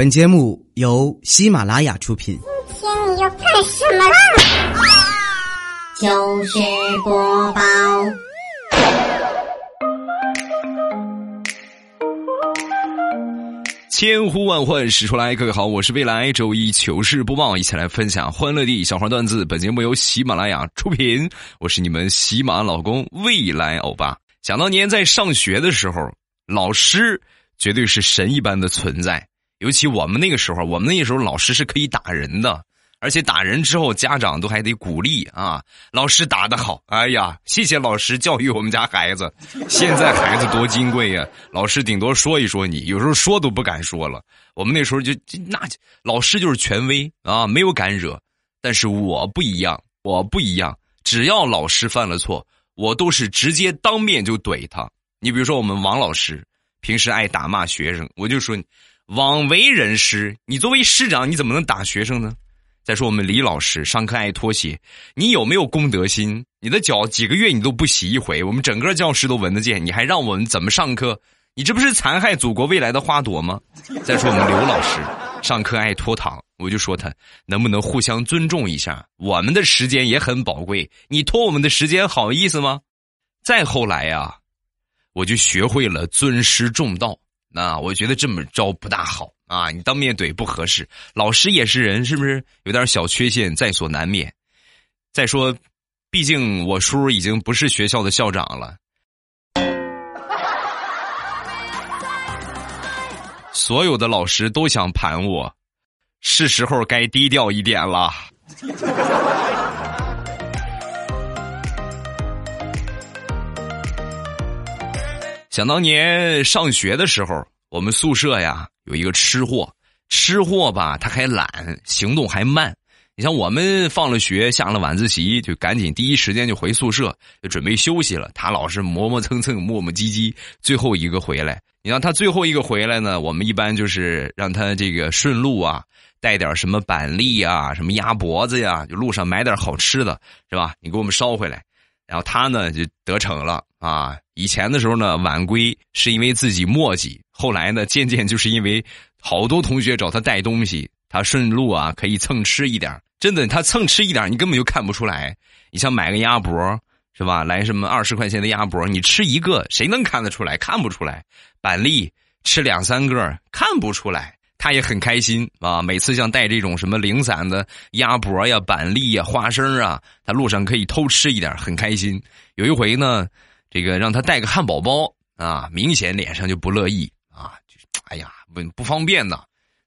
本节目由喜马拉雅出品。今天你要干什么啦？糗事播报。千呼万唤始出来，各位好，我是未来周一糗事播报，一起来分享欢乐地小花段子。本节目由喜马拉雅出品，我是你们喜马老公未来欧巴。想当年在上学的时候，老师绝对是神一般的存在，尤其我们那个时候，我们那时候老师是可以打人的。而且打人之后，家长都还得鼓励啊！老师打得好，哎呀，谢谢老师教育我们家孩子。现在孩子多金贵呀，老师顶多说一说你，有时候说都不敢说了。我们那时候就那老师就是权威啊，没有敢惹。但是我不一样，我不一样，只要老师犯了错，我都是直接当面就怼他。你比如说我们王老师，平时爱打骂学生，我就说，枉为人师，你作为师长，你怎么能打学生呢？再说我们李老师上课爱脱鞋，你有没有公德心？你的脚几个月你都不洗一回，我们整个教室都闻得见，你还让我们怎么上课？你这不是残害祖国未来的花朵吗？再说我们刘老师上课爱拖堂，我就说他能不能互相尊重一下？我们的时间也很宝贵，你拖我们的时间好意思吗？再后来呀，我就学会了尊师重道。那我觉得这么着不大好啊！你当面怼不合适，老师也是人，是不是有点小缺陷在所难免？再说，毕竟我叔已经不是学校的校长了，所有的老师都想盘我，是时候该低调一点了。想当年上学的时候，我们宿舍呀有一个吃货，吃货吧他还懒，行动还慢。你像我们放了学，下了晚自习，就赶紧第一时间就回宿舍，就准备休息了。他老是磨磨蹭蹭、磨磨唧唧，最后一个回来。你让他最后一个回来呢，我们一般就是让他这个顺路啊，带点什么板栗啊、什么鸭脖子呀，就路上买点好吃的，是吧？你给我们捎回来。然后他呢就得逞了啊！以前的时候呢晚归是因为自己磨叽，后来呢渐渐就是因为好多同学找他带东西，他顺路啊可以蹭吃一点。真的，他蹭吃一点，你根本就看不出来。你像买个鸭脖是吧？来什么二十块钱的鸭脖，你吃一个谁能看得出来？看不出来。板栗吃两三个看不出来。他也很开心啊！每次像带这种什么零散的鸭脖呀、板栗呀、花生啊，他路上可以偷吃一点，很开心。有一回呢，这个让他带个汉堡包啊，明显脸上就不乐意啊，就哎呀，不不方便呢。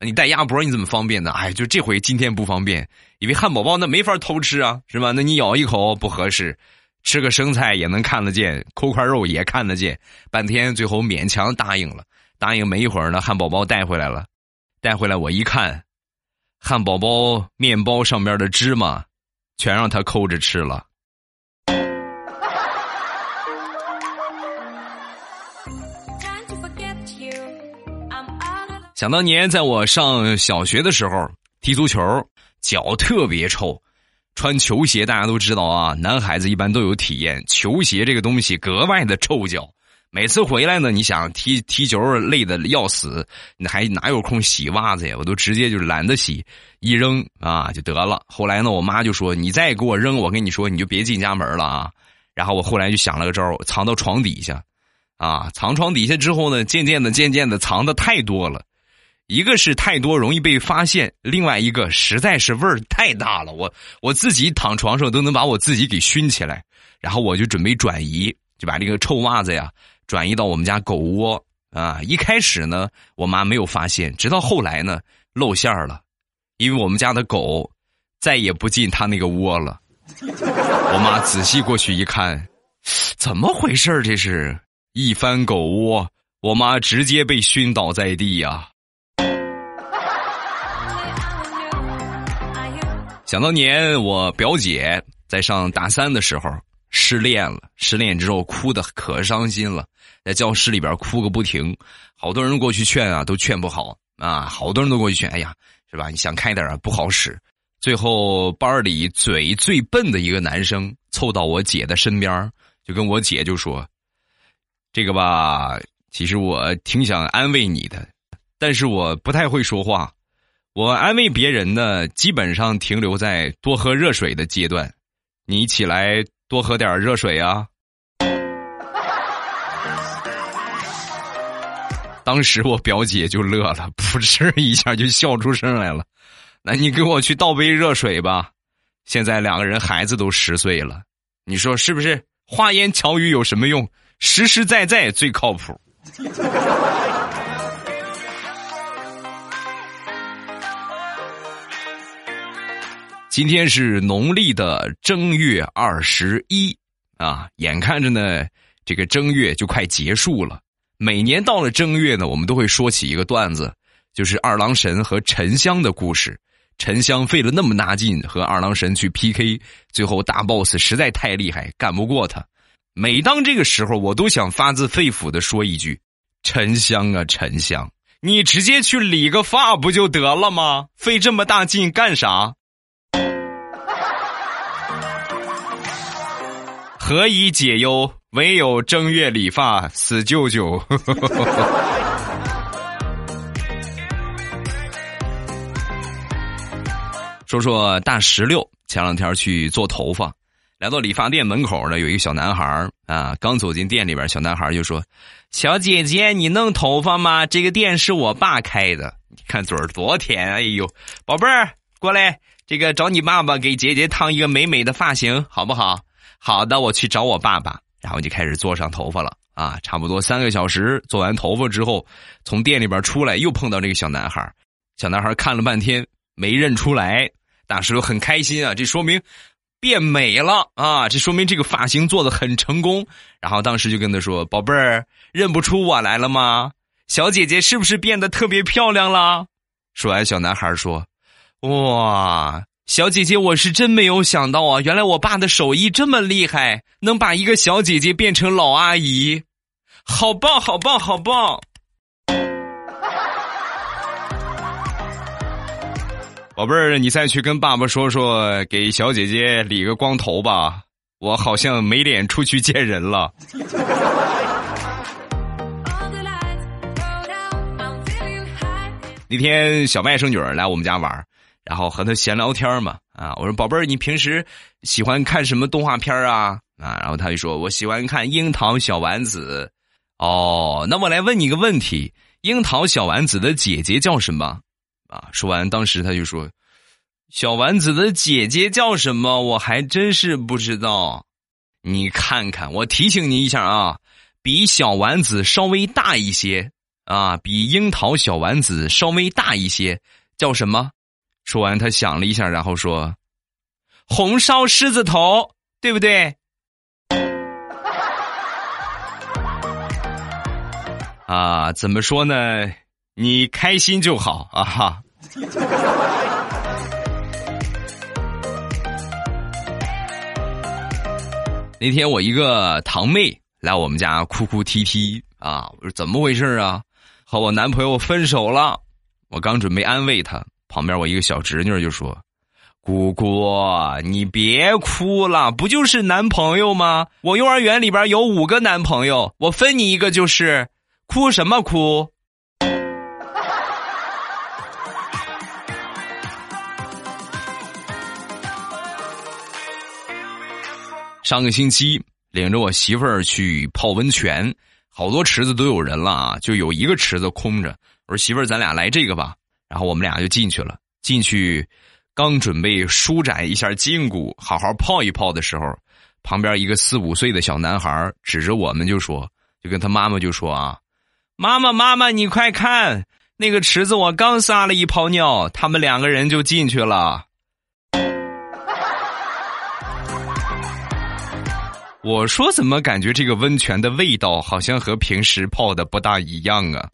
你带鸭脖你怎么方便呢？哎，就这回今天不方便，因为汉堡包那没法偷吃啊，是吧？那你咬一口不合适，吃个生菜也能看得见，抠块肉也看得见。半天最后勉强答应了，答应没一会儿呢，汉堡包带回来了。带回来我一看，汉堡包面包上面的芝麻，全让他抠着吃了。想当年，在我上小学的时候踢足球，脚特别臭，穿球鞋大家都知道啊，男孩子一般都有体验，球鞋这个东西格外的臭脚。每次回来呢，你想踢踢球累的要死，你还哪有空洗袜子呀？我都直接就懒得洗，一扔啊就得了。后来呢，我妈就说：“你再给我扔，我跟你说，你就别进家门了啊。”然后我后来就想了个招藏到床底下，啊，藏床底下之后呢，渐渐的、渐渐的藏的太多了，一个是太多容易被发现，另外一个实在是味儿太大了，我我自己躺床上都能把我自己给熏起来。然后我就准备转移，就把这个臭袜子呀。转移到我们家狗窝啊！一开始呢，我妈没有发现，直到后来呢，露馅儿了，因为我们家的狗再也不进他那个窝了。我妈仔细过去一看，怎么回事儿这是一翻狗窝，我妈直接被熏倒在地呀！想当年我表姐在上大三的时候。失恋了，失恋之后哭的可伤心了，在教室里边哭个不停，好多人过去劝啊，都劝不好啊，好多人都过去劝，哎呀，是吧？你想开点啊，不好使。最后班里嘴最笨的一个男生凑到我姐的身边，就跟我姐就说：“这个吧，其实我挺想安慰你的，但是我不太会说话。我安慰别人呢，基本上停留在多喝热水的阶段。你起来多喝点热水啊！当时我表姐就乐了，噗嗤一下就笑出声来了。那你给我去倒杯热水吧。现在两个人孩子都十岁了，你说是不是？花言巧语有什么用？实实在在最靠谱。今天是农历的正月二十一啊，眼看着呢，这个正月就快结束了。每年到了正月呢，我们都会说起一个段子，就是二郎神和沉香的故事。沉香费了那么大劲和二郎神去 PK，最后大 boss 实在太厉害，干不过他。每当这个时候，我都想发自肺腑的说一句：“沉香啊，沉香，你直接去理个发不就得了吗？费这么大劲干啥？何以解忧？”唯有正月理发，死舅舅。说 说大石榴，前两天去做头发，来到理发店门口呢，有一个小男孩啊，刚走进店里边，小男孩就说：“小姐姐，你弄头发吗？这个店是我爸开的。你看嘴儿多甜，哎呦，宝贝儿，过来，这个找你爸爸给姐姐烫一个美美的发型，好不好？好的，我去找我爸爸。”然后就开始做上头发了啊，差不多三个小时做完头发之后，从店里边出来又碰到这个小男孩小男孩看了半天没认出来，大石榴很开心啊，这说明变美了啊，这说明这个发型做的很成功。然后当时就跟他说：“宝贝儿，认不出我来了吗？小姐姐是不是变得特别漂亮了？”说完，小男孩说：“哇。”小姐姐，我是真没有想到啊！原来我爸的手艺这么厉害，能把一个小姐姐变成老阿姨，好棒，好棒，好棒！宝贝儿，你再去跟爸爸说说，给小姐姐理个光头吧，我好像没脸出去见人了。那天小外甥女儿来我们家玩。然后和他闲聊天嘛，啊，我说宝贝儿，你平时喜欢看什么动画片啊？啊，然后他就说，我喜欢看《樱桃小丸子》。哦，那我来问你个问题，《樱桃小丸子》的姐姐叫什么？啊，说完，当时他就说，小丸子的姐姐叫什么？我还真是不知道。你看看，我提醒你一下啊，比小丸子稍微大一些啊，比樱桃小丸子稍微大一些，叫什么？说完，他想了一下，然后说：“红烧狮子头，对不对？” 啊，怎么说呢？你开心就好啊！哈。那天我一个堂妹来我们家哭哭啼啼啊，我说怎么回事啊？和我男朋友分手了。我刚准备安慰她。旁边我一个小侄女就说：“姑姑，你别哭了，不就是男朋友吗？我幼儿园里边有五个男朋友，我分你一个就是，哭什么哭？”上个星期领着我媳妇儿去泡温泉，好多池子都有人了啊，就有一个池子空着。我说媳妇儿，咱俩来这个吧。然后我们俩就进去了。进去，刚准备舒展一下筋骨，好好泡一泡的时候，旁边一个四五岁的小男孩指着我们就说：“就跟他妈妈就说啊，妈妈妈妈，你快看，那个池子我刚撒了一泡尿，他们两个人就进去了。”我说：“怎么感觉这个温泉的味道好像和平时泡的不大一样啊？”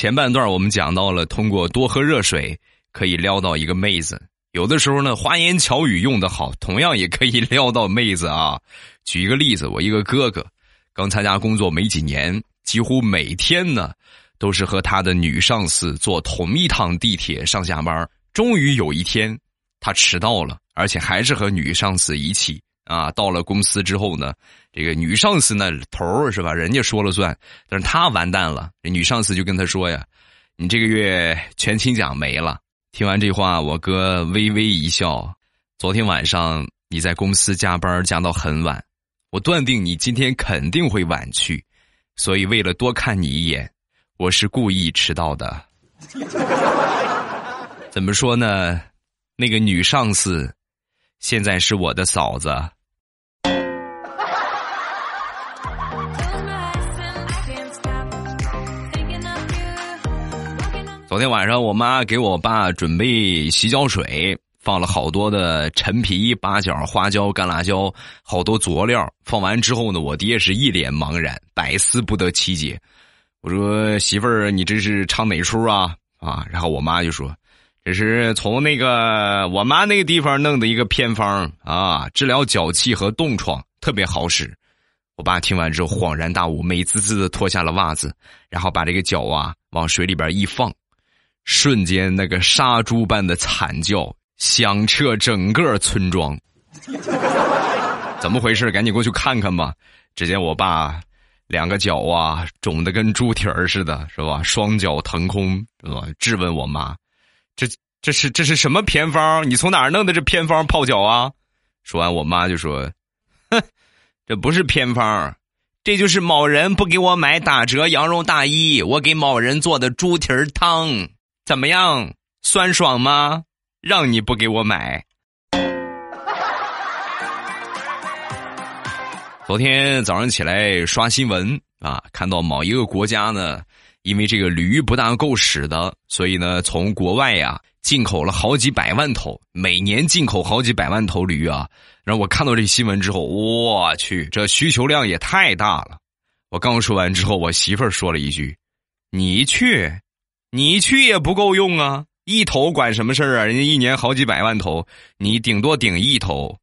前半段我们讲到了，通过多喝热水可以撩到一个妹子。有的时候呢，花言巧语用的好，同样也可以撩到妹子啊。举一个例子，我一个哥哥刚参加工作没几年，几乎每天呢都是和他的女上司坐同一趟地铁上下班。终于有一天，他迟到了，而且还是和女上司一起啊，到了公司之后呢，这个女上司那头儿是吧？人家说了算，但是他完蛋了。这女上司就跟他说呀：“你这个月全勤奖没了。”听完这话，我哥微微一笑。昨天晚上你在公司加班加到很晚，我断定你今天肯定会晚去，所以为了多看你一眼，我是故意迟到的。怎么说呢？那个女上司现在是我的嫂子。昨天晚上，我妈给我爸准备洗脚水，放了好多的陈皮、八角、花椒、干辣椒，好多佐料。放完之后呢，我爹是一脸茫然，百思不得其解。我说：“媳妇儿，你这是唱哪出啊？”啊，然后我妈就说：“这是从那个我妈那个地方弄的一个偏方啊，治疗脚气和冻疮，特别好使。”我爸听完之后恍然大悟，美滋滋的脱下了袜子，然后把这个脚啊往水里边一放。瞬间，那个杀猪般的惨叫响彻整个村庄。怎么回事？赶紧过去看看吧！只见我爸两个脚啊肿的跟猪蹄儿似的，是吧？双脚腾空，是吧？质问我妈：“这这是这是什么偏方？你从哪儿弄的这偏方泡脚啊？”说完，我妈就说：“哼，这不是偏方，这就是某人不给我买打折羊绒大衣，我给某人做的猪蹄儿汤。”怎么样，酸爽吗？让你不给我买。昨天早上起来刷新闻啊，看到某一个国家呢，因为这个驴不大够使的，所以呢，从国外呀进口了好几百万头，每年进口好几百万头驴啊。然后我看到这新闻之后，我去，这需求量也太大了。我刚说完之后，我媳妇儿说了一句：“你去。”你去也不够用啊！一头管什么事儿啊？人家一年好几百万头，你顶多顶一头。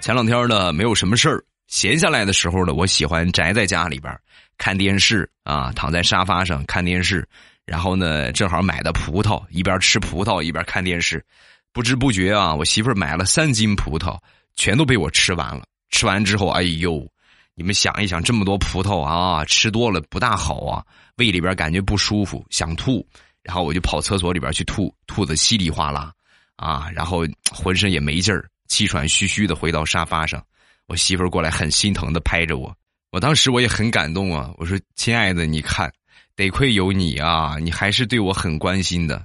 前两天呢，没有什么事儿，闲下来的时候呢，我喜欢宅在家里边看电视啊，躺在沙发上看电视，然后呢，正好买的葡萄，一边吃葡萄一边看电视，不知不觉啊，我媳妇儿买了三斤葡萄，全都被我吃完了。吃完之后，哎呦！你们想一想，这么多葡萄啊，吃多了不大好啊，胃里边感觉不舒服，想吐，然后我就跑厕所里边去吐，吐的稀里哗啦，啊，然后浑身也没劲儿，气喘吁吁的回到沙发上，我媳妇儿过来很心疼的拍着我，我当时我也很感动啊，我说亲爱的，你看，得亏有你啊，你还是对我很关心的。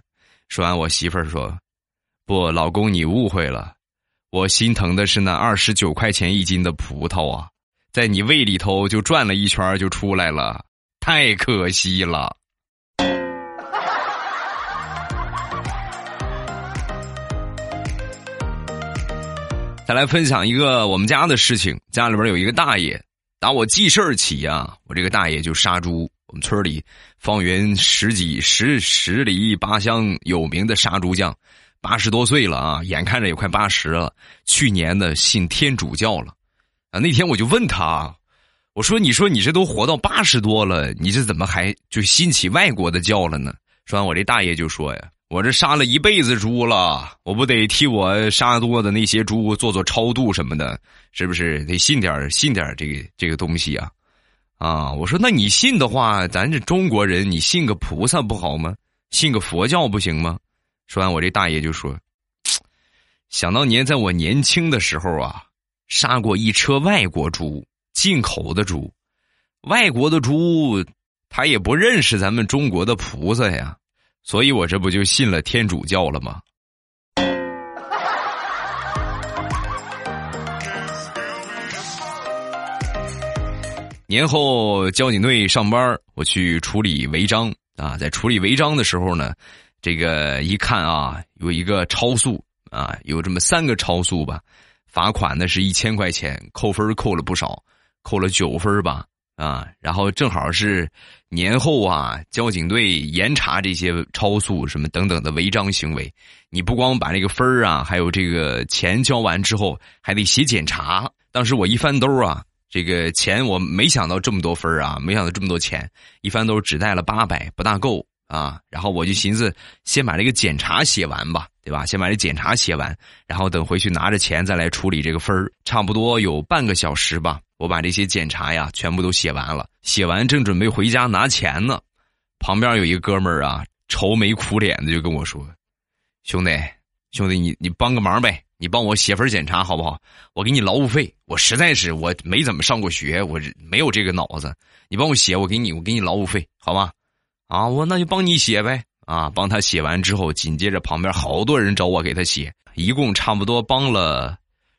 说完，我媳妇儿说，不，老公你误会了。我心疼的是那二十九块钱一斤的葡萄啊，在你胃里头就转了一圈就出来了，太可惜了。再来分享一个我们家的事情，家里边有一个大爷，打我记事儿起呀，我这个大爷就杀猪，我们村里方圆十几十十里八乡有名的杀猪匠。八十多岁了啊，眼看着也快八十了。去年呢，信天主教了，啊，那天我就问他，我说：“你说你这都活到八十多了，你这怎么还就信起外国的教了呢？”说完，我这大爷就说：“呀，我这杀了一辈子猪了，我不得替我杀多的那些猪做做超度什么的，是不是得信点信点这个这个东西啊？”啊，我说：“那你信的话，咱这中国人，你信个菩萨不好吗？信个佛教不行吗？”说完，我这大爷就说：“ 想当年，在我年轻的时候啊，杀过一车外国猪，进口的猪，外国的猪，他也不认识咱们中国的菩萨呀，所以我这不就信了天主教了吗？”年后交警队上班，我去处理违章啊，在处理违章的时候呢。这个一看啊，有一个超速啊，有这么三个超速吧，罚款呢是一千块钱，扣分扣了不少，扣了九分吧啊，然后正好是年后啊，交警队严查这些超速什么等等的违章行为，你不光把这个分啊，还有这个钱交完之后，还得写检查。当时我一翻兜啊，这个钱我没想到这么多分啊，没想到这么多钱，一翻兜只带了八百，不大够。啊。然后我就寻思，先把这个检查写完吧，对吧？先把这检查写完，然后等回去拿着钱再来处理这个分儿。差不多有半个小时吧，我把这些检查呀全部都写完了。写完正准备回家拿钱呢，旁边有一个哥们儿啊，愁眉苦脸的就跟我说：“兄弟，兄弟，你你帮个忙呗。”你帮我写份检查好不好？我给你劳务费。我实在是我没怎么上过学，我没有这个脑子。你帮我写，我给你，我给你劳务费，好吗？啊，我那就帮你写呗。啊，帮他写完之后，紧接着旁边好多人找我给他写，一共差不多帮了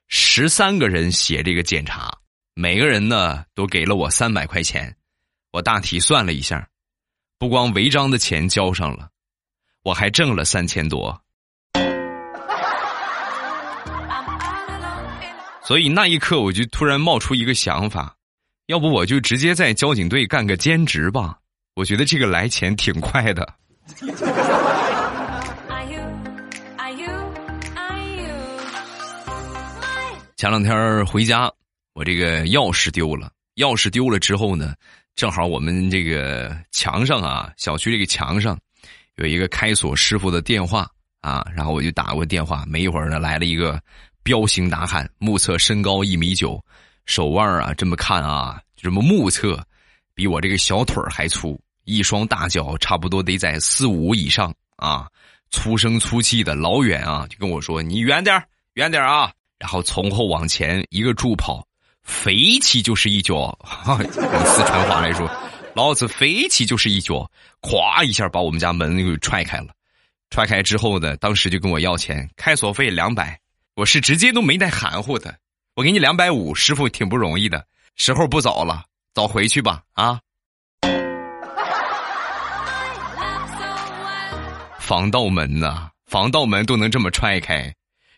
十三个人写这个检查，每个人呢都给了我三百块钱。我大体算了一下，不光违章的钱交上了，我还挣了三千多。所以那一刻，我就突然冒出一个想法，要不我就直接在交警队干个兼职吧？我觉得这个来钱挺快的。前两天回家，我这个钥匙丢了。钥匙丢了之后呢，正好我们这个墙上啊，小区这个墙上有一个开锁师傅的电话啊，然后我就打过电话。没一会儿呢，来了一个。彪形大汉，目测身高一米九，手腕啊，这么看啊，这么目测，比我这个小腿还粗，一双大脚差不多得在四五以上啊，粗声粗气的，老远啊就跟我说：“你远点远点啊！”然后从后往前一个助跑，飞起就是一脚，用四川话来说，老子飞起就是一脚，咵一下把我们家门给踹开了，踹开之后呢，当时就跟我要钱，开锁费两百。我是直接都没带含糊的，我给你两百五，师傅挺不容易的，时候不早了，早回去吧啊！防盗门呐，防盗门都能这么踹开，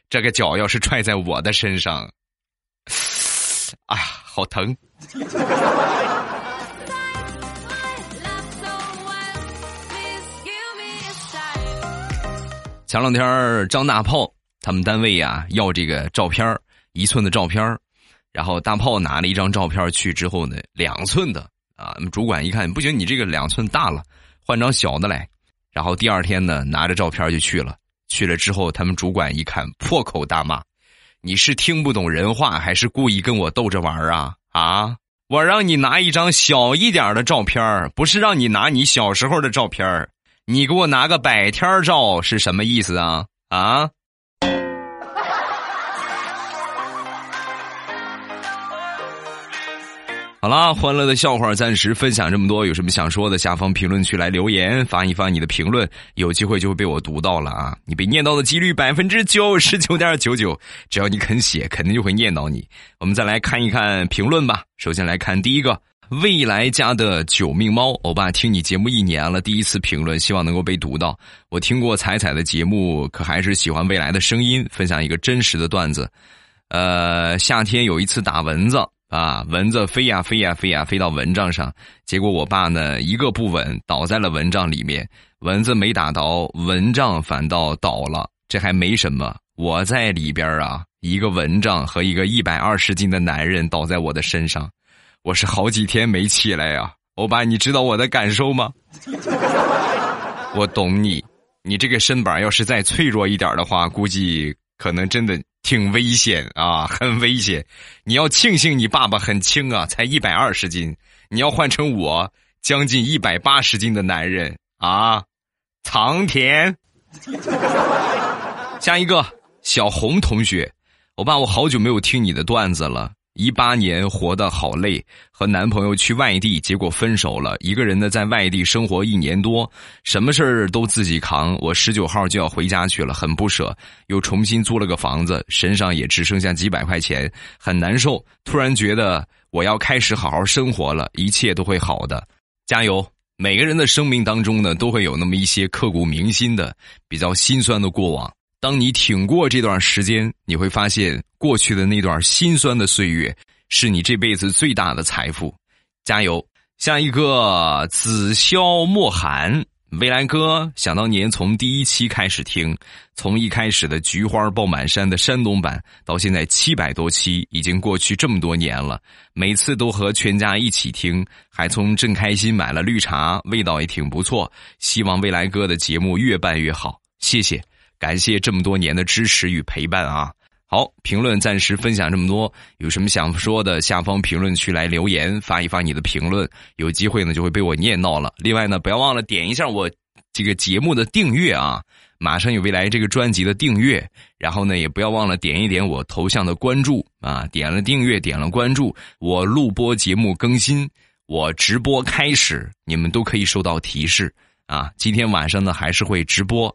这个脚要是踹在我的身上，哎呀，好疼！前两天张大炮。他们单位呀要这个照片一寸的照片然后大炮拿了一张照片去之后呢，两寸的啊，主管一看不行，你这个两寸大了，换张小的来。然后第二天呢，拿着照片就去了。去了之后，他们主管一看，破口大骂：“你是听不懂人话，还是故意跟我逗着玩啊？啊！我让你拿一张小一点的照片不是让你拿你小时候的照片你给我拿个百天照是什么意思啊？啊！”好啦，欢乐的笑话暂时分享这么多，有什么想说的，下方评论区来留言，发一发你的评论，有机会就会被我读到了啊！你被念到的几率百分之九十九点九九，只要你肯写，肯定就会念到你。我们再来看一看评论吧。首先来看第一个，未来家的九命猫，欧巴听你节目一年了，第一次评论，希望能够被读到。我听过彩彩的节目，可还是喜欢未来的声音。分享一个真实的段子，呃，夏天有一次打蚊子。啊，蚊子飞呀飞呀飞呀，飞到蚊帐上，结果我爸呢一个不稳，倒在了蚊帐里面。蚊子没打着，蚊帐反倒倒了。这还没什么，我在里边啊，一个蚊帐和一个一百二十斤的男人倒在我的身上，我是好几天没起来呀。欧巴，你知道我的感受吗？我懂你，你这个身板要是再脆弱一点的话，估计可能真的。挺危险啊，很危险！你要庆幸你爸爸很轻啊，才一百二十斤。你要换成我，将近一百八十斤的男人啊，藏田。下一个小红同学，我爸，我好久没有听你的段子了。一八年活得好累，和男朋友去外地，结果分手了。一个人呢，在外地生活一年多，什么事儿都自己扛。我十九号就要回家去了，很不舍。又重新租了个房子，身上也只剩下几百块钱，很难受。突然觉得我要开始好好生活了，一切都会好的，加油！每个人的生命当中呢，都会有那么一些刻骨铭心的、比较心酸的过往。当你挺过这段时间，你会发现过去的那段心酸的岁月是你这辈子最大的财富。加油！下一个紫霄莫寒未来哥想当年从第一期开始听，从一开始的菊花爆满山的山东版，到现在七百多期，已经过去这么多年了。每次都和全家一起听，还从正开心买了绿茶，味道也挺不错。希望未来哥的节目越办越好，谢谢，感谢这么多年的支持与陪伴啊！好，评论暂时分享这么多，有什么想说的，下方评论区来留言，发一发你的评论，有机会呢就会被我念到了。另外呢，不要忘了点一下我这个节目的订阅啊，马上有未来这个专辑的订阅，然后呢也不要忘了点一点我头像的关注啊，点了订阅，点了关注，我录播节目更新，我直播开始，你们都可以收到提示啊。今天晚上呢还是会直播。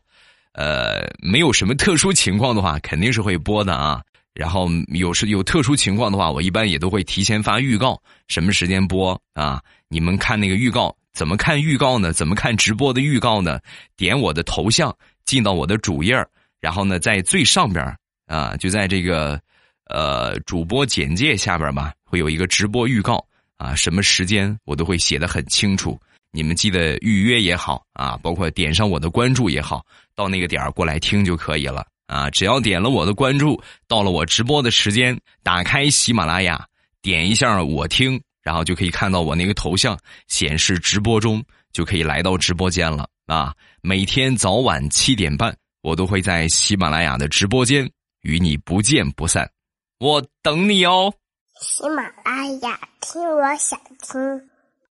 呃，没有什么特殊情况的话，肯定是会播的啊。然后有时有特殊情况的话，我一般也都会提前发预告，什么时间播啊？你们看那个预告，怎么看预告呢？怎么看直播的预告呢？点我的头像，进到我的主页然后呢，在最上边啊，就在这个呃主播简介下边吧，会有一个直播预告啊，什么时间我都会写的很清楚。你们记得预约也好啊，包括点上我的关注也好，到那个点儿过来听就可以了啊。只要点了我的关注，到了我直播的时间，打开喜马拉雅，点一下我听，然后就可以看到我那个头像显示直播中，就可以来到直播间了啊。每天早晚七点半，我都会在喜马拉雅的直播间与你不见不散，我等你哦。喜马拉雅听，我想听。